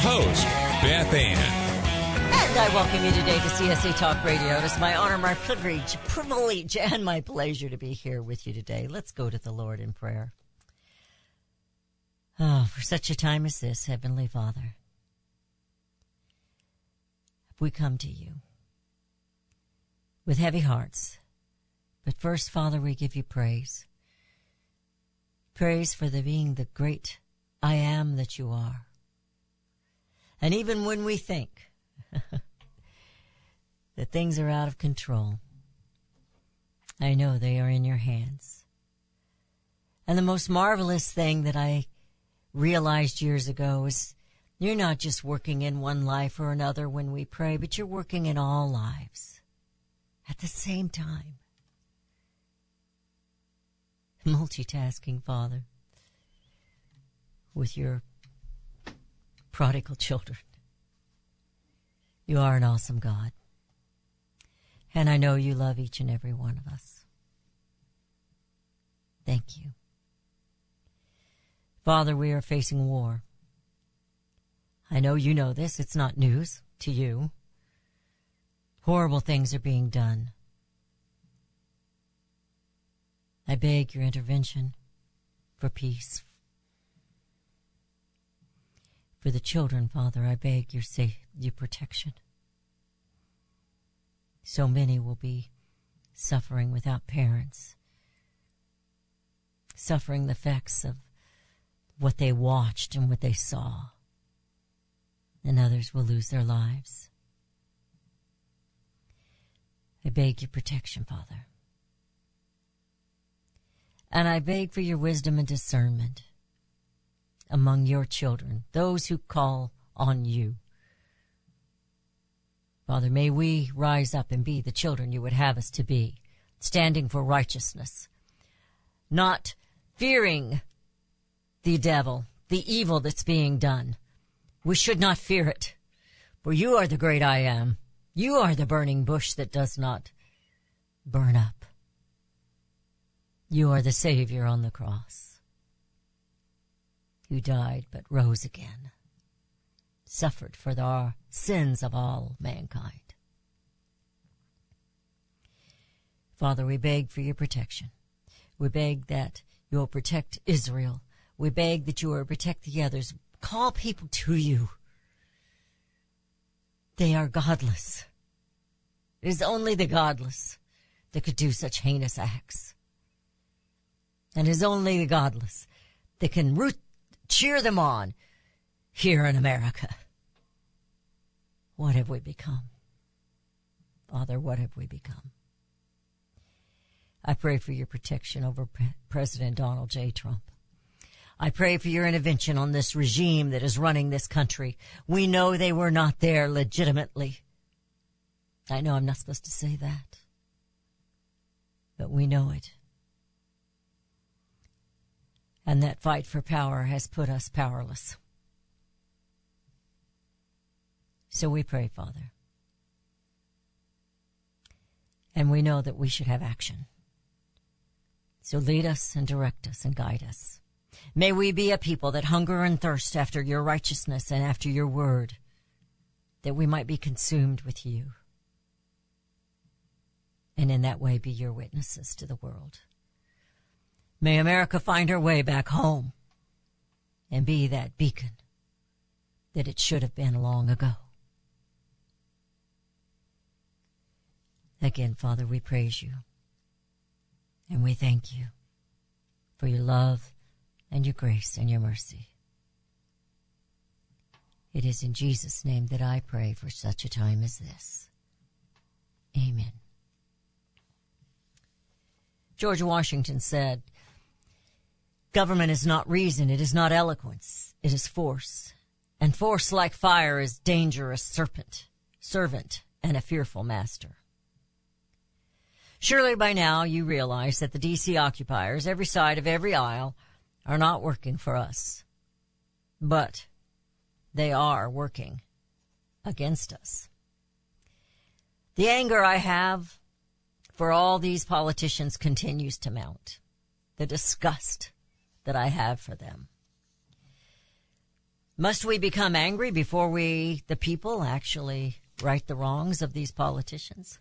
Host, Beth Ann. And I welcome you today to CSC Talk Radio. It is my honor, my privilege, privilege, and my pleasure to be here with you today. Let's go to the Lord in prayer. Oh, for such a time as this, Heavenly Father, we come to you with heavy hearts. But first, Father, we give you praise. Praise for the being the great I am that you are. And even when we think that things are out of control, I know they are in your hands. And the most marvelous thing that I realized years ago is you're not just working in one life or another when we pray, but you're working in all lives at the same time. Multitasking, Father, with your prodigal children. You are an awesome God. And I know you love each and every one of us. Thank you. Father, we are facing war. I know you know this. It's not news to you. Horrible things are being done. I beg your intervention for peace, for the children, Father, I beg your safe, your protection. So many will be suffering without parents, suffering the effects of what they watched and what they saw, and others will lose their lives. I beg your protection, Father. And I beg for your wisdom and discernment among your children, those who call on you. Father, may we rise up and be the children you would have us to be, standing for righteousness, not fearing the devil, the evil that's being done. We should not fear it, for you are the great I am. You are the burning bush that does not burn up. You are the Savior on the cross who died but rose again, suffered for the sins of all mankind. Father, we beg for your protection. We beg that you will protect Israel. We beg that you will protect the others. Call people to you. They are godless. It is only the godless that could do such heinous acts. And it is only the godless that can root cheer them on here in America. What have we become? Father, what have we become? I pray for your protection over President Donald J. Trump. I pray for your intervention on this regime that is running this country. We know they were not there legitimately. I know I'm not supposed to say that, but we know it. And that fight for power has put us powerless. So we pray, Father. And we know that we should have action. So lead us and direct us and guide us. May we be a people that hunger and thirst after your righteousness and after your word, that we might be consumed with you. And in that way be your witnesses to the world. May America find her way back home and be that beacon that it should have been long ago. Again, Father, we praise you and we thank you for your love and your grace and your mercy. It is in Jesus' name that I pray for such a time as this. Amen. George Washington said, Government is not reason, it is not eloquence, it is force. And force like fire is dangerous serpent, servant, and a fearful master. Surely by now you realize that the DC occupiers, every side of every aisle, are not working for us. But they are working against us. The anger I have for all these politicians continues to mount. The disgust that I have for them. Must we become angry before we, the people, actually right the wrongs of these politicians?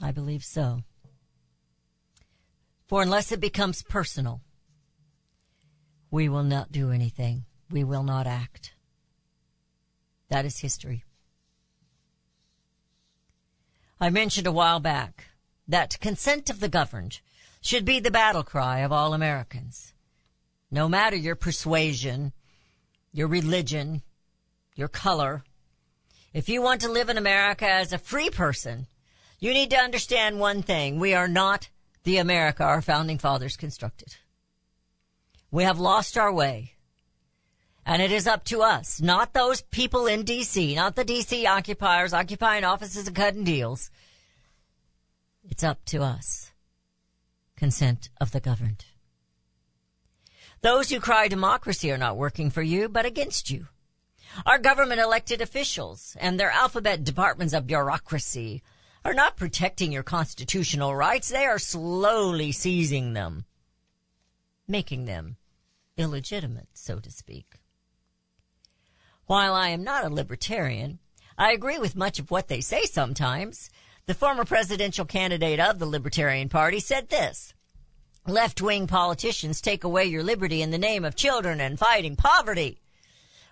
I believe so. For unless it becomes personal, we will not do anything. We will not act. That is history. I mentioned a while back that consent of the governed should be the battle cry of all Americans. No matter your persuasion, your religion, your color, if you want to live in America as a free person, you need to understand one thing. We are not the America our founding fathers constructed. We have lost our way. And it is up to us, not those people in DC, not the DC occupiers occupying offices and cutting deals. It's up to us. Consent of the governed. Those who cry democracy are not working for you, but against you. Our government elected officials and their alphabet departments of bureaucracy are not protecting your constitutional rights. They are slowly seizing them, making them illegitimate, so to speak. While I am not a libertarian, I agree with much of what they say sometimes. The former presidential candidate of the Libertarian Party said this. Left-wing politicians take away your liberty in the name of children and fighting poverty,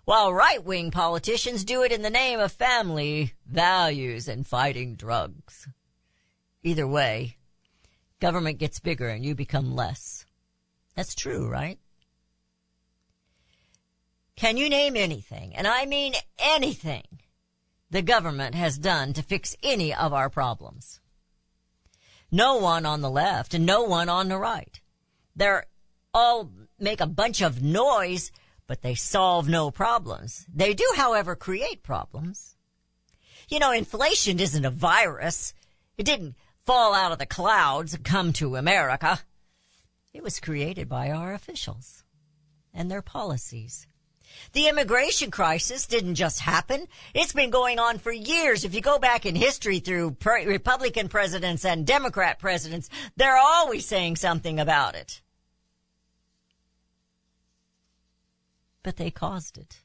while right-wing politicians do it in the name of family, values, and fighting drugs. Either way, government gets bigger and you become less. That's true, right? Can you name anything, and I mean anything, the government has done to fix any of our problems? No one on the left and no one on the right. They're all make a bunch of noise, but they solve no problems. They do, however, create problems. You know, inflation isn't a virus. It didn't fall out of the clouds and come to America. It was created by our officials and their policies. The immigration crisis didn't just happen. It's been going on for years. If you go back in history through pre- Republican presidents and Democrat presidents, they're always saying something about it. But they caused it.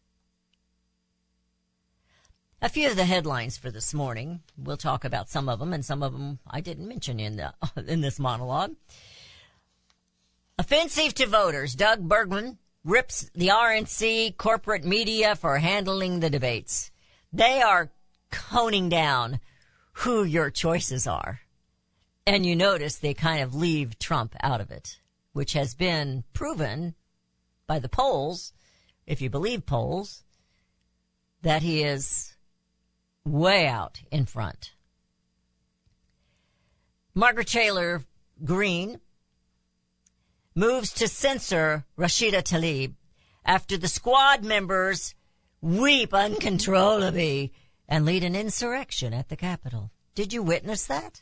A few of the headlines for this morning. We'll talk about some of them, and some of them I didn't mention in the in this monologue. Offensive to voters. Doug Burgum rips the RNC corporate media for handling the debates. They are coning down who your choices are. And you notice they kind of leave Trump out of it, which has been proven by the polls, if you believe polls, that he is way out in front. Marjorie Taylor Greene moves to censor Rashida Tlaib after the squad members weep uncontrollably and lead an insurrection at the Capitol. Did you witness that?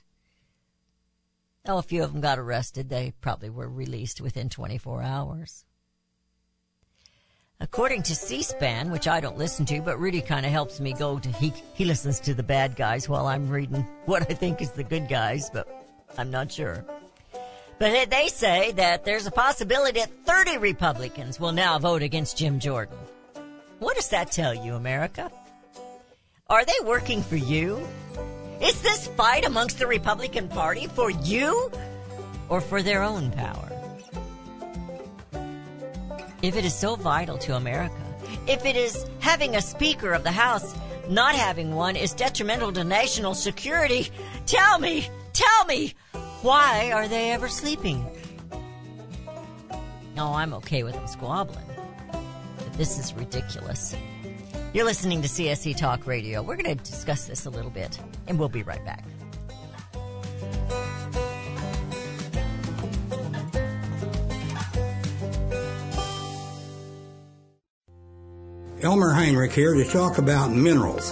Oh, a few of them got arrested. They probably were released within 24 hours. According to C-SPAN, which I don't listen to, but Rudy kind of helps me go to, he, he listens to the bad guys while I'm reading what I think is the good guys, but I'm not sure. But they say that there's a possibility that 30 Republicans will now vote against Jim Jordan. What does that tell you, America? Are they working for you? Is this fight amongst the Republican Party for you or for their own power? If it is so vital to America, if it is having a Speaker of the House, not having one is detrimental to national security, tell me, tell me, why are they ever sleeping? No, I'm okay with them squabbling. But this is ridiculous. You're listening to CSC Talk Radio. We're going to discuss this a little bit, and we'll be right back. Elmer Heinrich here to talk about minerals.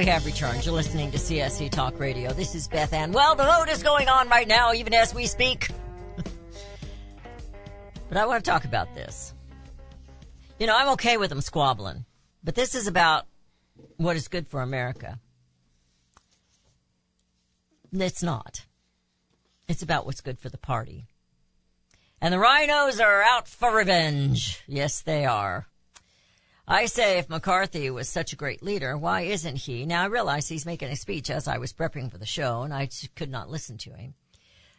We have returned. You're listening to CSC Talk Radio. This is Beth Ann. Well, the vote is going on right now, even as we speak. but I want to talk about this. You know, I'm okay with them squabbling, but this is about what is good for America. It's not. It's about what's good for the party. And the rhinos are out for revenge. Yes, they are. I say if McCarthy was such a great leader, why isn't he? Now I realize he's making a speech as I was prepping for the show and I could not listen to him.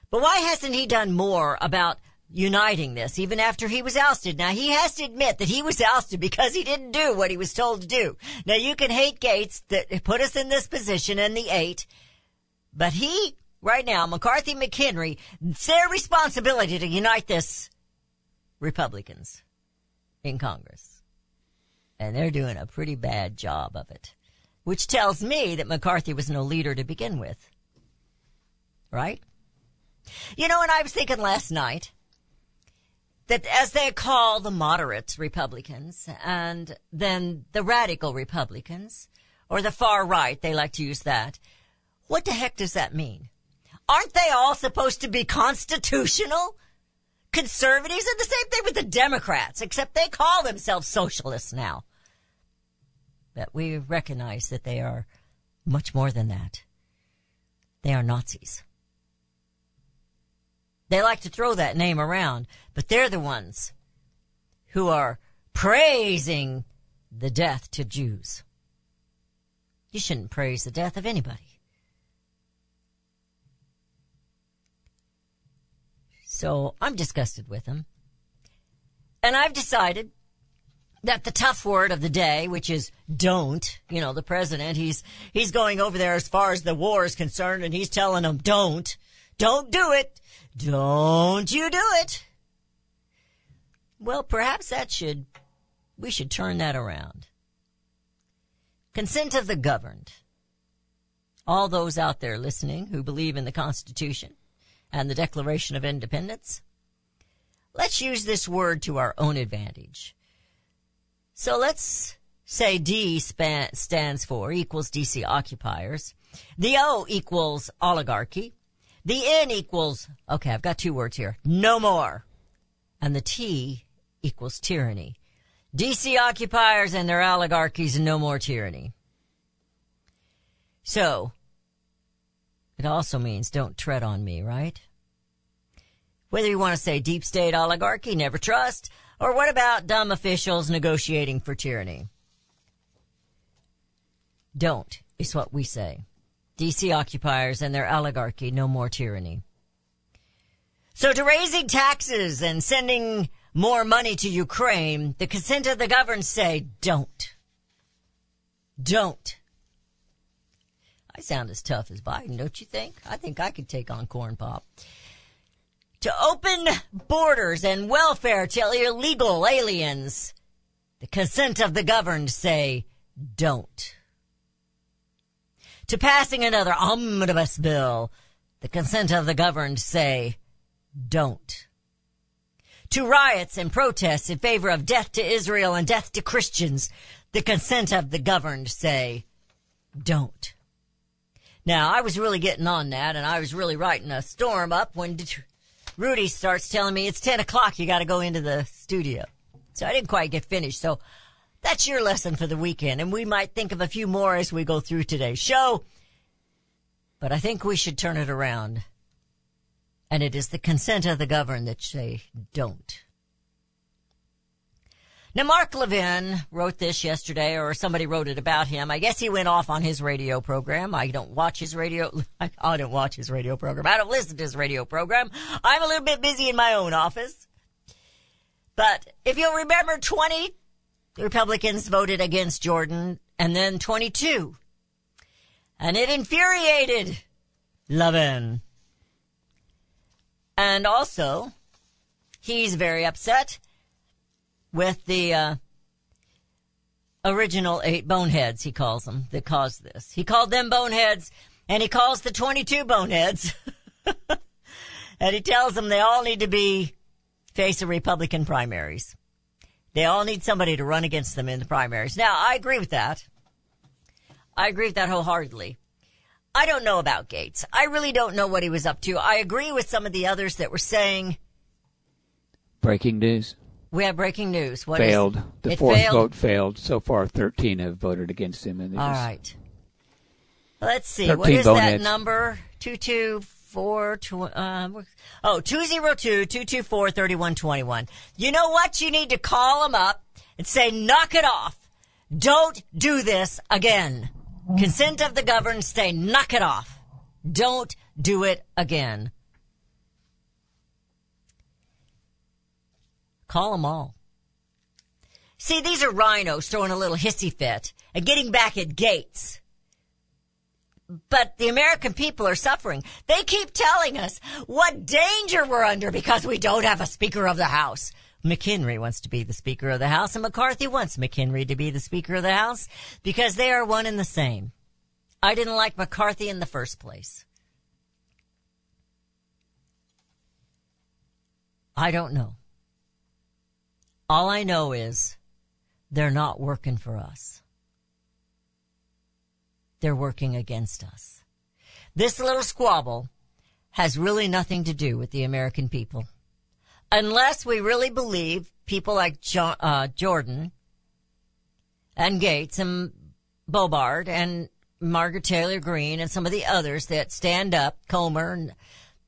But why hasn't he done more about uniting this even after he was ousted? Now he has to admit that he was ousted because he didn't do what he was told to do. Now you can hate Gaetz that put us in this position and the eight, but he, right now, McCarthy McHenry, it's their responsibility to unite this Republicans in Congress and they're doing a pretty bad job of it. Which tells me that McCarthy was no leader to begin with. Right? You know, and I was thinking last night that as they call the moderate Republicans and then the radical Republicans or the far right, they like to use that. What the heck does that mean? Aren't they all supposed to be constitutional? Conservatives are the same thing with the Democrats, except they call themselves socialists now that we recognize that they are much more than that. They are Nazis. They like to throw that name around, but they're the ones who are praising the death to Jews. You shouldn't praise the death of anybody. So I'm disgusted with them. And I've decided that the tough word of the day, which is don't, you know, the president, he's, he's going over there as far as the war is concerned and he's telling them don't, don't do it. Don't you do it. Well, perhaps that should, we should turn that around. Consent of the governed. All those out there listening who believe in the Constitution and the Declaration of Independence, let's use this word to our own advantage. So let's say D span, stands for equals DC occupiers. The O equals oligarchy. The N equals, okay, I've got two words here. No more. And the T equals tyranny. DC occupiers and their oligarchies and no more tyranny. So, it also means don't tread on me, right? Whether you want to say deep state oligarchy, never trust, or what about dumb officials negotiating for tyranny? Don't is what we say. DC occupiers and their oligarchy, no more tyranny. So to raising taxes and sending more money to Ukraine, the consent of the governed say don't. Don't. I sound as tough as Biden, don't you think? I think I could take on Corn Pop. To open borders and welfare to illegal aliens, the consent of the governed say don't. To passing another omnibus bill, the consent of the governed say don't. To riots and protests in favor of death to Israel and death to Christians, the consent of the governed say don't. Now, I was really getting on that and I was really writing a storm up when Rudy starts telling me it's 10 o'clock, you gotta go into the studio. So I didn't quite get finished. So that's your lesson for the weekend and we might think of a few more as we go through today's show. But I think we should turn it around. And it is the consent of the governed that say don't. Now, Mark Levin wrote this yesterday, or somebody wrote it about him. I guess he went off on his radio program. I don't watch his radio. I don't watch his radio program. I don't listen to his radio program. I'm a little bit busy in my own office. But if you'll remember, 20 Republicans voted against Jordan, and then 22. And it infuriated Levin. And also, he's very upset with the uh, original eight boneheads, he calls them, that caused this. He called them boneheads, and he calls the 22 boneheads. and he tells them they all need to be face a Republican primaries. They all need somebody to run against them in the primaries. Now, I agree with that. I agree with that wholeheartedly. I don't know about Gaetz. I really don't know what he was up to. I agree with some of the others that were saying. Breaking news. We have breaking news. What failed. Is, the fourth failed? vote failed. So far, 13 have voted against him. And All right. Let's see. What is that boneheads. number? 224, tw- um, oh, 202-224-3121. You know what? You need to call them up and say, knock it off. Don't do this again. Consent of the governed say, knock it off. Don't do it again. Call them all. See, these are rhinos throwing a little hissy fit and getting back at Gaetz. But the American people are suffering. They keep telling us what danger we're under because we don't have a Speaker of the House. McHenry wants to be the Speaker of the House and McCarthy wants McHenry to be the Speaker of the House because they are one and the same. I didn't like McCarthy in the first place. I don't know. All I know is they're not working for us. They're working against us. This little squabble has really nothing to do with the American people. Unless we really believe people like jo- uh, Jordan and Gaetz and Boebert and Marjorie Taylor Greene and some of the others that stand up, Comer, and,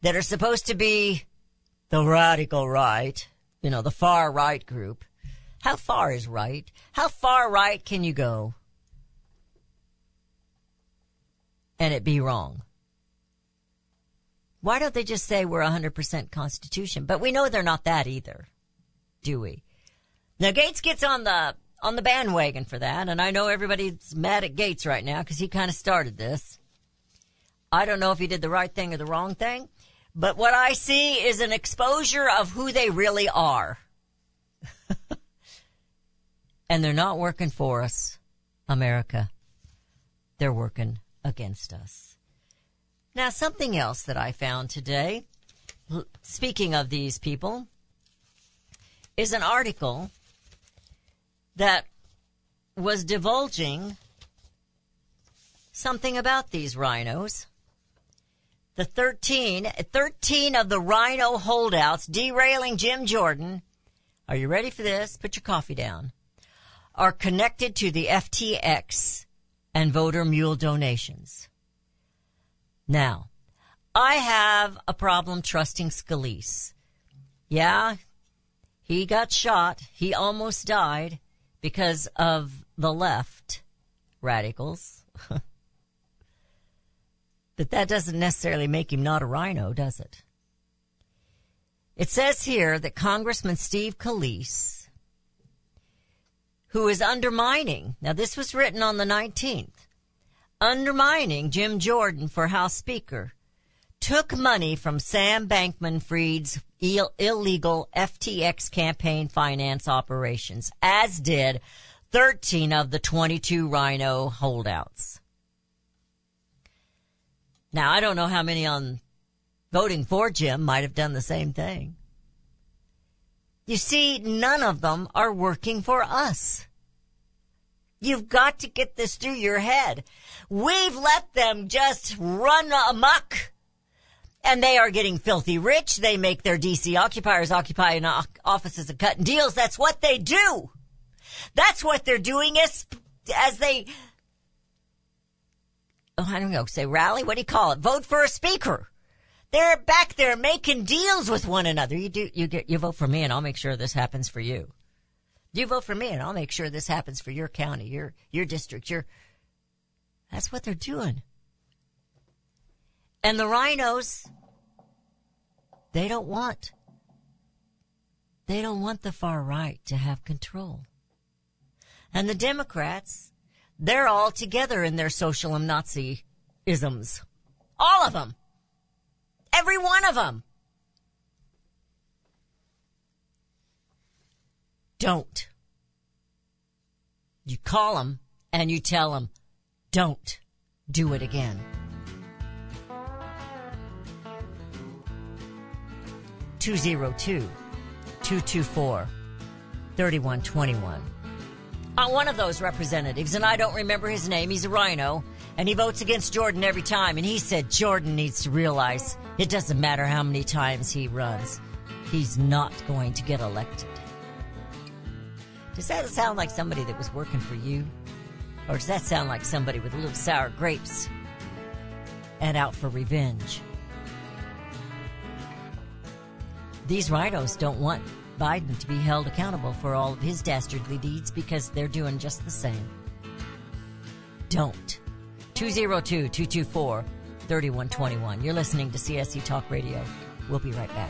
that are supposed to be the radical right, you know, the far right group. How far is right? How far right can you go? And it be wrong. Why don't they just say we're 100% Constitution? But we know they're not that either, do we? Now Gaetz gets on the on the bandwagon for that. And I know everybody's mad at Gaetz right now because he kind of started this. I don't know if he did the right thing or the wrong thing, but what I see is an exposure of who they really are. and they're not working for us, America. They're working against us. Now, something else that I found today, speaking of these people, is an article that was divulging something about these rhinos. The 13, 13 of the rhino holdouts derailing Jim Jordan. Are you ready for this? Put your coffee down. Are connected to the FTX and voter mule donations. Now, I have a problem trusting Scalise. Yeah, he got shot. He almost died because of the left radicals. but that doesn't necessarily make him not a rhino, does it? It says here that Congressman Steve Scalise, who is undermining, now this was written on the 19th, undermining Jim Jordan for House Speaker, took money from Sam Bankman Fried's Ill- illegal FTX campaign finance operations, as did 13 of the 22 Rhino holdouts. Now, I don't know how many on voting for Jim might have done the same thing. You see, none of them are working for us. You've got to get this through your head. We've let them just run amok and they are getting filthy rich. They make their DC occupiers occupying offices and cutting deals. That's what they do. That's what they're doing as, as they, oh, I don't know, say rally? What do you call it? Vote for a speaker. They're back there making deals with one another. You do, you get, you vote for me and I'll make sure this happens for you. You vote for me and I'll make sure this happens for your county, your, your district, your, that's what they're doing. And the rhinos, they don't want, they don't want the far right to have control. And the Democrats, they're all together in their socialist Nazi isms. All of them. Every one of them. Don't. You call them and you tell them, don't do it again. 202 224 3121. Uh, one of those representatives, and I don't remember his name, he's a rhino, and he votes against Jordan every time. And he said Jordan needs to realize it doesn't matter how many times he runs, he's not going to get elected. Does that sound like somebody that was working for you? Or does that sound like somebody with a little sour grapes and out for revenge? These rhinos don't want Biden to be held accountable for all of his dastardly deeds because they're doing just the same. Don't. 202 224 3121. You're listening to CSC Talk Radio. We'll be right back.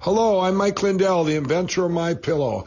Hello, I'm Mike Lindell, the inventor of My Pillow.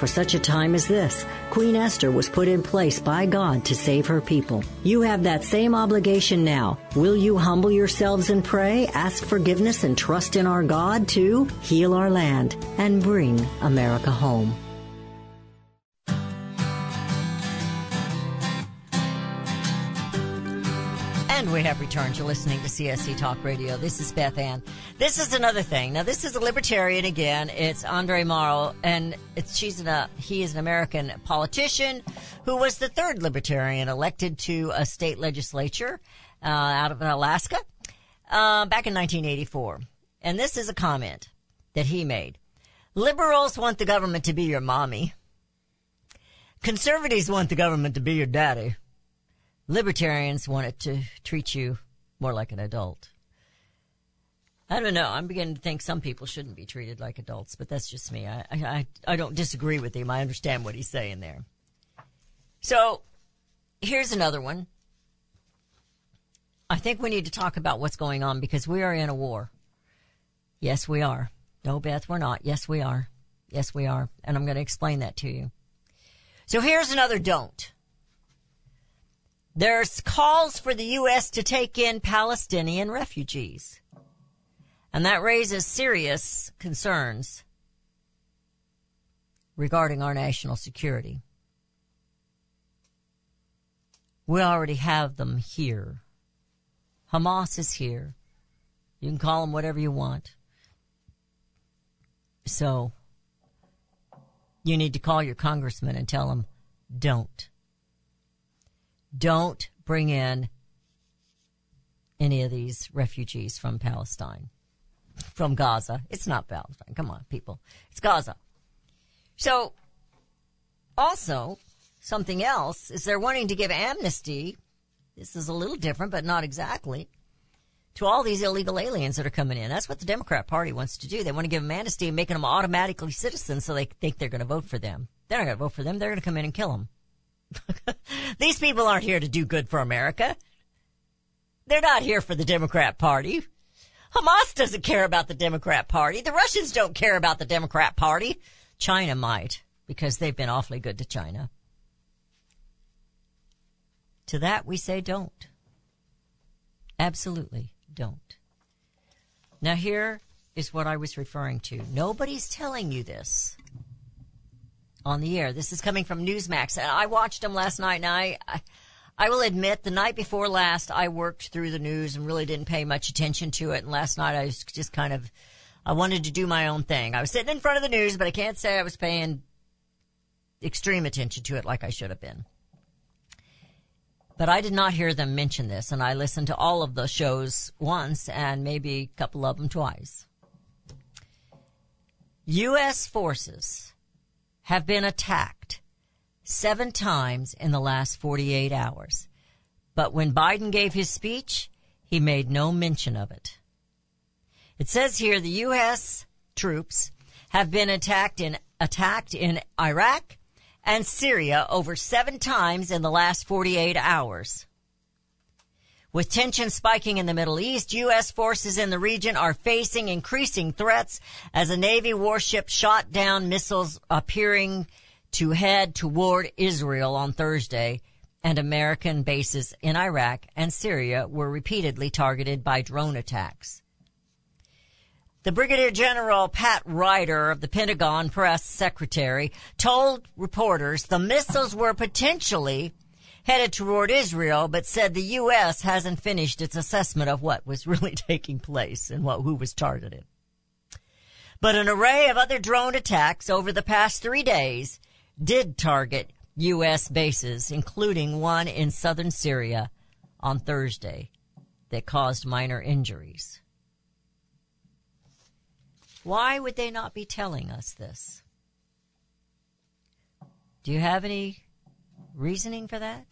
For such a time as this, Queen Esther was put in place by God to save her people. You have that same obligation now. Will you humble yourselves and pray, ask forgiveness, and trust in our God to heal our land and bring America home? We have returned. You're listening to CSC Talk Radio. This is Beth Ann. This is another thing. Now, this is a libertarian again. It's Andre Marrou, and it's she's an, uh, he is an American politician who was the third libertarian elected to a state legislature uh, out of Alaska uh, back in 1984. And this is a comment that he made. Liberals want the government to be your mommy. Conservatives want the government to be your daddy. Libertarians want it to treat you more like an adult. I don't know. I'm beginning to think some people shouldn't be treated like adults, but that's just me. I, I, I don't disagree with him. I understand what he's saying there. So, here's another one. I think we need to talk about what's going on because we are in a war. Yes, we are. No, Beth, we're not. Yes, we are. Yes, we are. And I'm going to explain that to you. So here's another don't. There's calls for the U.S. to take in Palestinian refugees. And that raises serious concerns regarding our national security. We already have them here. Hamas is here. You can call them whatever you want. So, You need to call your congressman and tell him, don't. Don't bring in any of these refugees from Palestine, from Gaza. It's not Palestine. Come on, people. It's Gaza. So, also, something else is they're wanting to give amnesty. This is a little different, but not exactly. To all these illegal aliens that are coming in. That's what the Democrat Party wants to do. They want to give them amnesty and making them automatically citizens so they think they're going to vote for them. They're not going to vote for them. They're going to come in and kill them. these people aren't here to do good for America. They're not here for the Democrat Party. Hamas doesn't care about the Democrat Party. The Russians don't care about the Democrat Party. China might, because they've been awfully good to China. To that we say don't. Absolutely don't. Now here is what I was referring to. Nobody's telling you this on the air. This is coming from Newsmax. And I watched them last night and I, I, I will admit the night before last I worked through the news and really didn't pay much attention to it. And last night I was just kind of, I wanted to do my own thing. I was sitting in front of the news, but I can't say I was paying extreme attention to it like I should have been. But I did not hear them mention this, and I listened to all of the shows once and maybe a couple of them twice. U.S. forces have been attacked seven times in the last 48 hours. But when Biden gave his speech, he made no mention of it. It says here the U.S. troops have been attacked in, attacked in Iraq, and Syria over seven times in the last 48 hours. With tension spiking in the Middle East, U.S. forces in the region are facing increasing threats as a Navy warship shot down missiles appearing to head toward Israel on Thursday, and American bases in Iraq and Syria were repeatedly targeted by drone attacks. The Brigadier General Pat Ryder of the Pentagon press secretary told reporters the missiles were potentially headed toward Israel, but said the U.S. hasn't finished its assessment of what was really taking place and what, who was targeted. But an array of other drone attacks over the past three days did target U.S. bases, including one in southern Syria on Thursday that caused minor injuries. Why would they not be telling us this? Do you have any reasoning for that?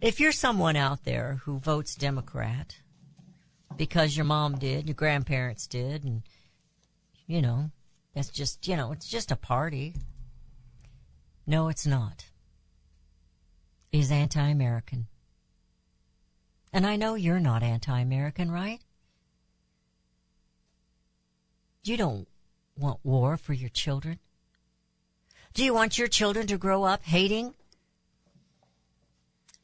If you're someone out there who votes Democrat because your mom did, your grandparents did, and, you know, that's just, you know, it's just a party. No, it's not. Is anti-American. And I know you're not anti-American, right? You don't want war for your children. Do you want your children to grow up hating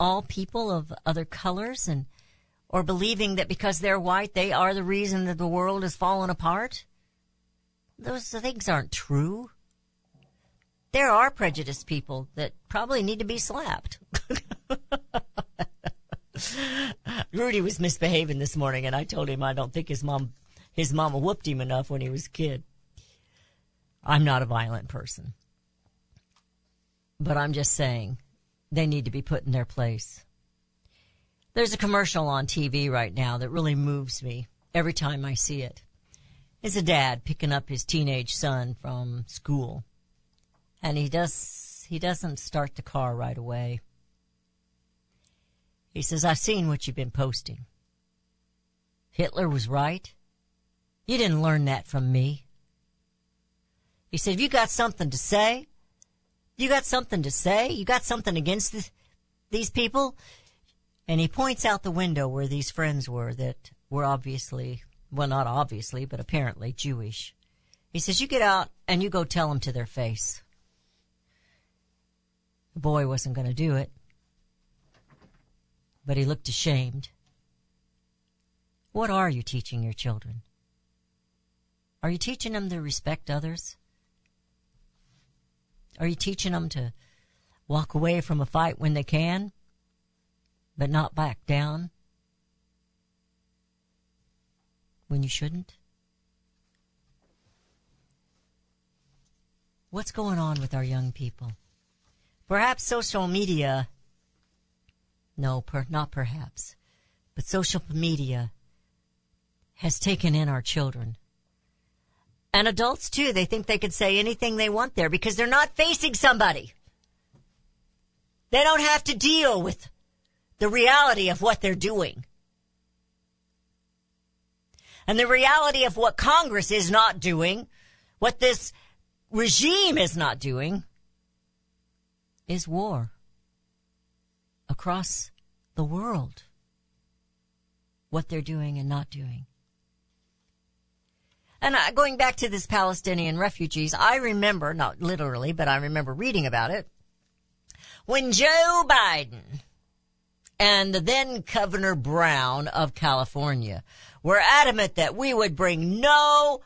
all people of other colors and or believing that because they're white they are the reason that the world has fallen apart? Those things aren't true. There are prejudiced people that probably need to be slapped. Rudy was misbehaving this morning and I told him I don't think his mom his mama whooped him enough when he was a kid. I'm not a violent person. But I'm just saying they need to be put in their place. There's a commercial on TV right now that really moves me every time I see it. It's a dad picking up his teenage son from school. And he does, he doesn't start the car right away. He says, I've seen what you've been posting. Hitler was right. You didn't learn that from me. He said, you got something to say? You got something to say? You got something against these people? And he points out the window where these friends were that were obviously, well, not obviously, but apparently Jewish. He says, you get out and you go tell them to their face. The boy wasn't going to do it, but he looked ashamed. What are you teaching your children? Are you teaching them to respect others? Are you teaching them to walk away from a fight when they can, but not back down when you shouldn't? what's going on with our young people? Perhaps social media, no, per, not perhaps, but social media has taken in our children. And adults too, they think they could say anything they want there because they're not facing somebody. They don't have to deal with the reality of what they're doing. And the reality of what Congress is not doing, what this regime is not doing, is war across the world. What they're doing and not doing. And uh, going back to this Palestinian refugees, I remember, not literally, but I remember reading about it, when Joe Biden and the then Governor Brown of California were adamant that we would bring no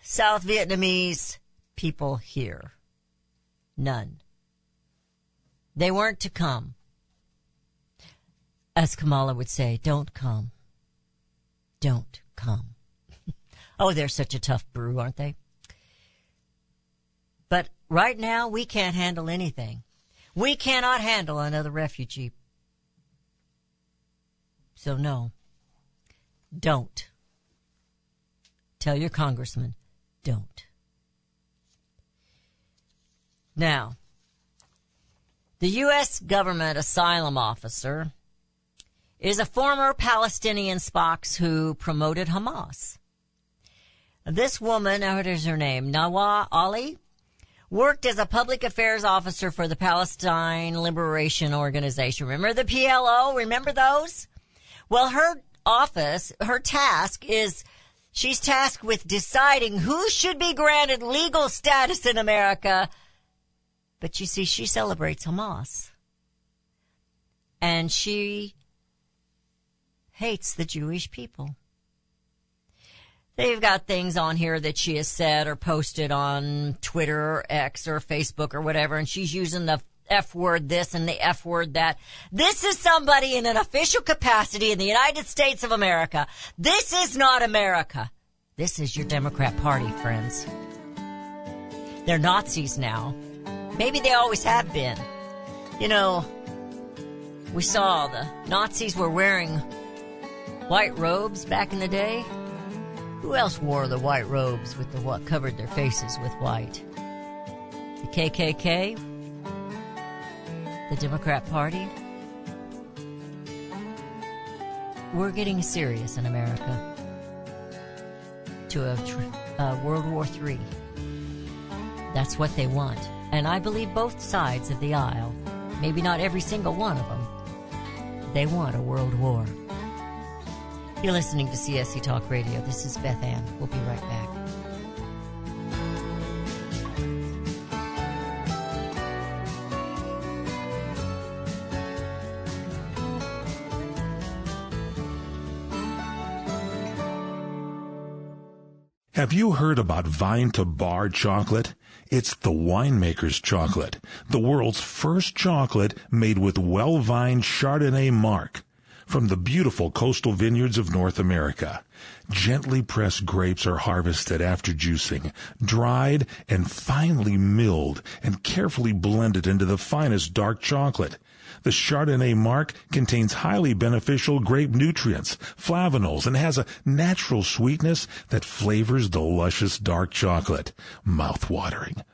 South Vietnamese people here. None. They weren't to come. As Kamala would say, don't come. Don't come. Oh, they're such a tough brew, aren't they? But right now, we can't handle anything. We cannot handle another refugee. So no. Don't. Tell your congressman, don't. Now, the U.S. government asylum officer is a former Palestinian Spox who promoted Hamas. This woman, what is her name? Nawa Ali? Worked as a public affairs officer for the Palestine Liberation Organization. Remember the PLO? Remember those? Well, her office, her task is she's tasked with deciding who should be granted legal status in America but you see, she celebrates Hamas. And she hates the Jewish people. They've got things on here that she has said or posted on Twitter or X or Facebook or whatever, and she's using the F word this and the F word that. This is somebody in an official capacity in the United States of America. This is not America. This is your Democrat Party, friends. They're Nazis now. Maybe they always have been. You know, we saw the Nazis were wearing white robes back in the day. Who else wore the white robes with the what covered their faces with white? The KKK? The Democrat Party? We're getting serious in America to a uh, World War III. That's what they want. And I believe both sides of the aisle, maybe not every single one of them, they want a world war. You're listening to CSC Talk Radio. This is Beth Ann. We'll be right back. Have you heard about Vine to Bar chocolate? It's the winemaker's chocolate, the world's first chocolate made with well-vined Chardonnay marc from the beautiful coastal vineyards of North America. Gently pressed grapes are harvested after juicing, dried and finely milled and carefully blended into the finest dark chocolate. The Chardonnay marc contains highly beneficial grape nutrients, flavanols, and has a natural sweetness that flavors the luscious dark chocolate. Mouth-watering,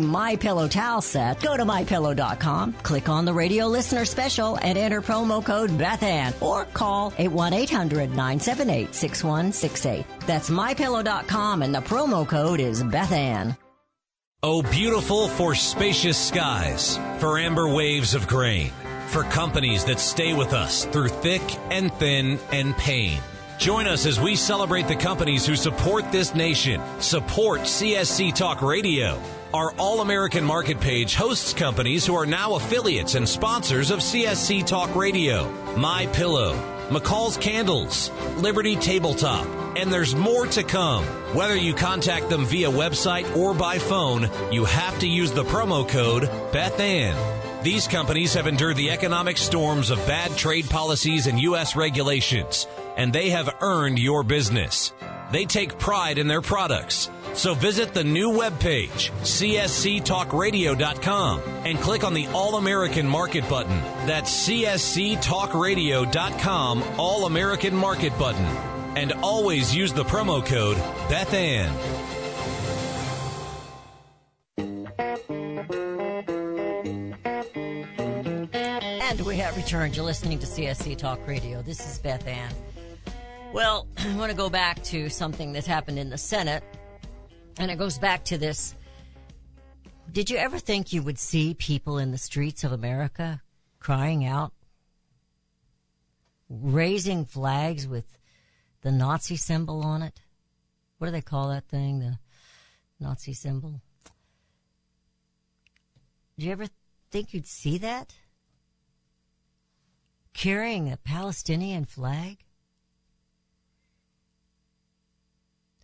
My Pillow towel set, go to mypillow.com, click on the radio listener special and enter promo code BethAnn or call 818-978-6168. That's mypillow.com and the promo code is BethAnn. Oh, beautiful for spacious skies, for amber waves of grain, for companies that stay with us through thick and thin and pain. Join us as we celebrate the companies who support this nation. Support CSC Talk Radio. Our All American Market page hosts companies who are now affiliates and sponsors of CSC Talk Radio. My Pillow, McCall's Candles, Liberty Tabletop, and there's more to come. Whether you contact them via website or by phone, you have to use the promo code BethAnn. These companies have endured the economic storms of bad trade policies and U.S. regulations, and they have earned your business. They take pride in their products. So visit the new webpage, csctalkradio.com, and click on the All American Market button. That's csctalkradio.com, All American Market button. And always use the promo code BethAnn. And we have returned. You're listening to CSC Talk Radio. This is Beth Ann. Well, I want to go back to something that happened in the Senate, and it goes back to this. Did you ever think you would see people in the streets of America crying out, raising flags with the Nazi symbol on it? What do they call that thing? The Nazi symbol? Did you ever think you'd see that? Carrying a Palestinian flag?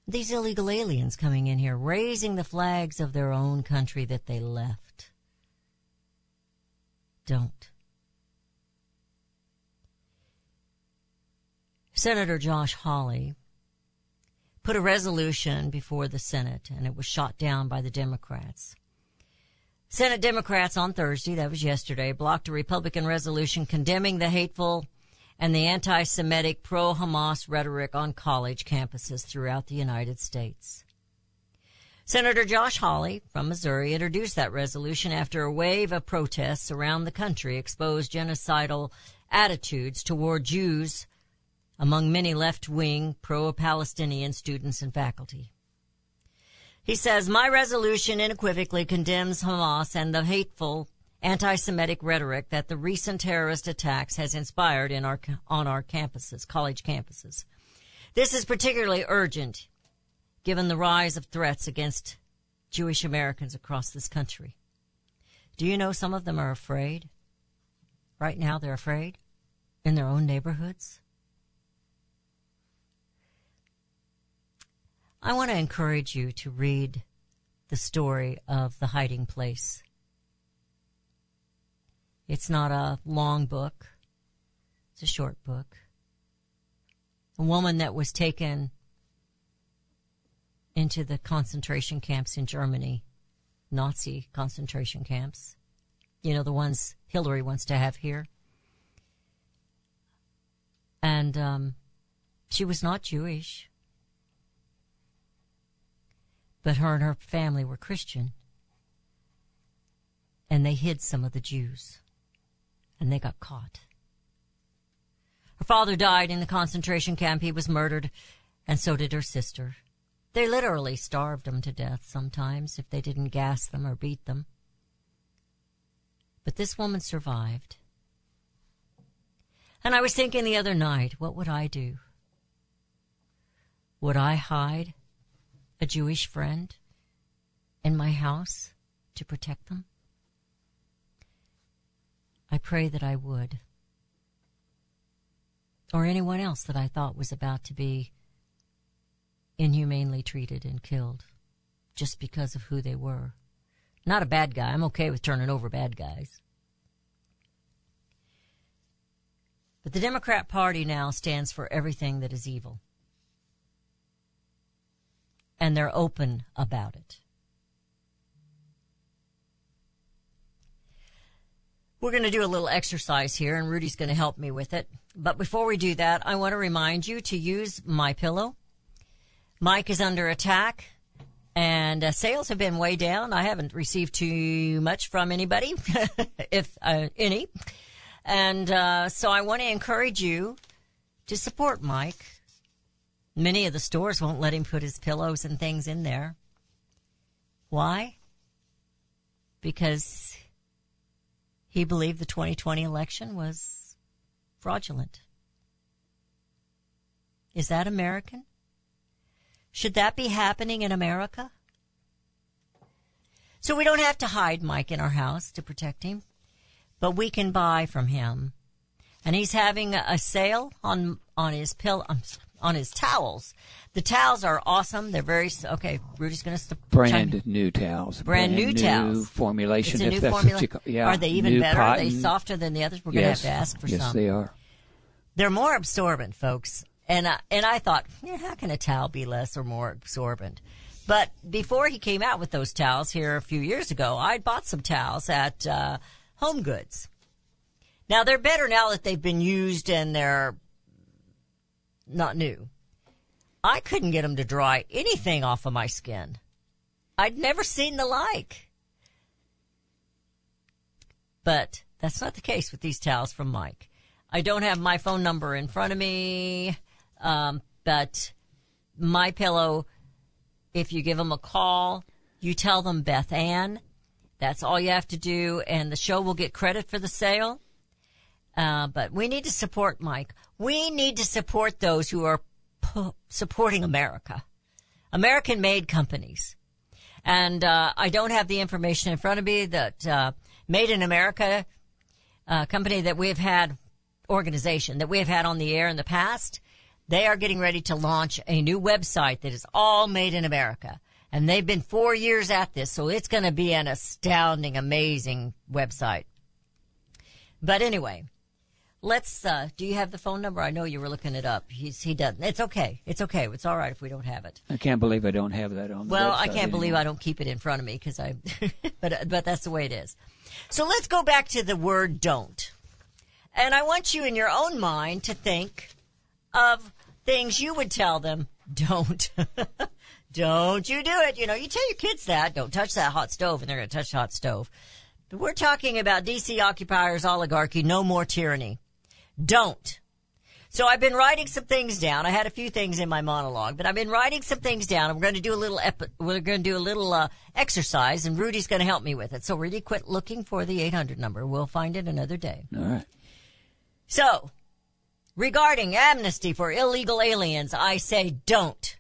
These illegal aliens coming in here, raising the flags of their own country that they left. Don't. Senator Josh Hawley put a resolution before the Senate and it was shot down by the Democrats. Senate Democrats on Thursday, that was yesterday, blocked a Republican resolution condemning the hateful and the anti-Semitic pro-Hamas rhetoric on college campuses throughout the United States. Senator Josh Hawley from Missouri introduced that resolution after a wave of protests around the country exposed genocidal attitudes toward Jews among many left-wing pro-Palestinian students and faculty. He says, my resolution unequivocally condemns Hamas and the hateful anti-Semitic rhetoric that the recent terrorist attacks has inspired in our, on our campuses, college campuses. This is particularly urgent given the rise of threats against Jewish Americans across this country. Do you know some of them are afraid? Right now they're afraid in their own neighborhoods. I want to encourage you to read the story of The Hiding Place. It's not a long book. It's a short book. A woman that was taken into the concentration camps in Germany, Nazi concentration camps. You know, the ones Hillary wants to have here. And um, she was not Jewish. But her and her family were Christian. And they hid some of the Jews. And they got caught. Her father died in the concentration camp. He was murdered. And so did her sister. They literally starved them to death sometimes if they didn't gas them or beat them. But this woman survived. And I was thinking the other night, what would I do? Would I hide a Jewish friend in my house to protect them? I pray that I would. Or anyone else that I thought was about to be inhumanely treated and killed just because of who they were. Not a bad guy. I'm okay with turning over bad guys. But the Democrat Party now stands for everything that is evil. And they're open about it. We're going to do a little exercise here and Rudy's going to help me with it. But before we do that, I want to remind you to use my pillow. Mike is under attack and uh, sales have been way down. I haven't received too much from anybody, if uh, any. And uh, so I want to encourage you to support Mike. Many of the stores won't let him put his pillows and things in there. Why? Because he believed the 2020 election was fraudulent. Is that American? Should that be happening in America? So we don't have to hide Mike in our house to protect him, but we can buy from him. And he's having a sale on on his pill um, on his towels. The towels are awesome. They're very okay. Rudy's going to brand new towels. Brand, brand new, new, towels. Formulation. It's a new formula. yeah. Are they even new better? Cotton. Are they softer than the others? We're going to have to ask for yes, some. Yes, they are. They're more absorbent, folks. And I, and I thought, yeah, how can a towel be less or more absorbent? But before he came out with those towels here a few years ago, I bought some towels at uh, Home Goods. Now they're better now that they've been used and they're not new. I couldn't get them to dry anything off of my skin. I'd never seen the like. But that's not the case with these towels from Mike. I don't have my phone number in front of me, um, but my pillow. If you give them a call, you tell them Beth Ann. That's all you have to do, and the show will get credit for the sale. Uh, but we need to support Mike. We need to support those who are p- supporting America, American-made companies. And uh, I don't have the information in front of me that uh, Made in America uh, company that we've had organization that we have had on the air in the past. They are getting ready to launch a new website that is all made in America. And they've been four years at this, so it's going to be an astounding, amazing website. But anyway, let's, uh, do you have the phone number? I know you were looking it up. He's, he doesn't. It's okay. It's okay. It's all right if we don't have it. I can't believe I don't have that on. Well, I can't believe. I don't keep it in front of me because I, but, but that's the way it is. So let's go back to the word don't. And I want you in your own mind to think of things you would tell them, don't. don't you do it. You know, you tell your kids that, don't touch that hot stove, and they're going to touch the hot stove. But we're talking about DC occupiers, oligarchy, no more tyranny. Don't. So I've been writing some things down. I had a few things in my monologue, but I've been writing some things down. I'm going to do a little, epi- we're going to do a little, uh, exercise and Rudy's going to help me with it. So Rudy, quit looking for the 800 number. We'll find it another day. All right. So, regarding amnesty for illegal aliens, I say don't.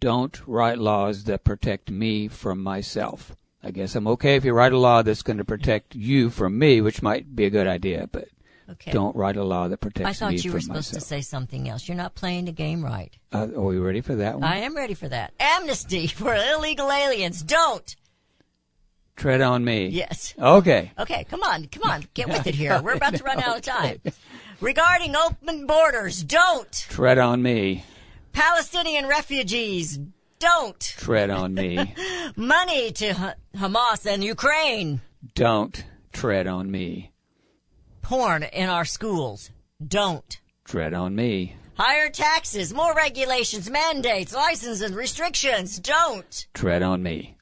Don't write laws that protect me from myself. I guess I'm okay if you write a law that's going to protect you from me, which might be a good idea, but Okay. don't write a law that protects me I thought me you were supposed myself. to say something else. You're not playing the game right. Uh, are we ready for that one? I am ready for that. Amnesty for illegal aliens. Don't. Tread on me. Yes. Okay. Okay, come on, come on, get with it here. We're about to run out of time. Regarding open borders, don't. Tread on me. Palestinian refugees, don't. Tread on me. Money to Ha- Hamas and Ukraine. Don't tread on me. Porn in our schools, don't. Tread on me. Higher taxes, more regulations, mandates, licenses, restrictions. Don't. Tread on me.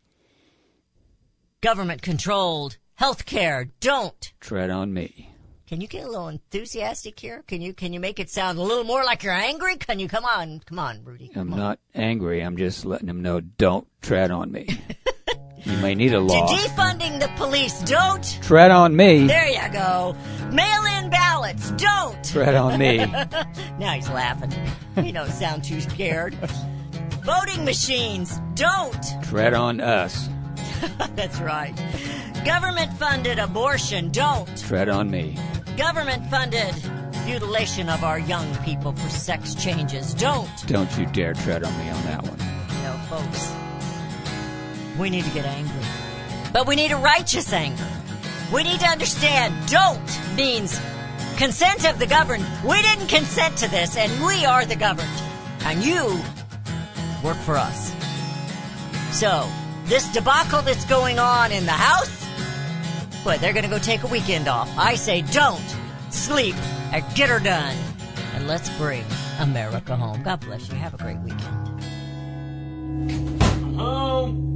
Government controlled healthcare. Don't. Tread on me. Can you get a little enthusiastic here? Can you can you make it sound a little more like you're angry? Can you come on, come on, Rudy? I'm not angry. I'm just letting them know don't tread on me. you may need a law. To defunding the police, don't. Tread on me. There you go. Mail-in ballots, don't. Tread on me. now he's laughing. You don't sound too scared. Voting machines, don't. Tread on us. That's right. Government funded abortion, don't. Tread on me. Government funded mutilation of our young people for sex changes, don't. Don't you dare tread on me on that one. Know, folks, we need to get angry. But we need a righteous anger. We need to understand don't means consent of the governed. We didn't consent to this, and we are the governed. And you work for us. So, this debacle that's going on in the House, but they're going to go take a weekend off. I say don't sleep and get her done. And let's bring America home. God bless you. Have a great weekend. Home.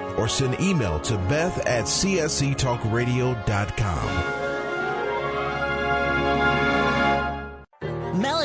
Or send email to beth at csctalkradio.com.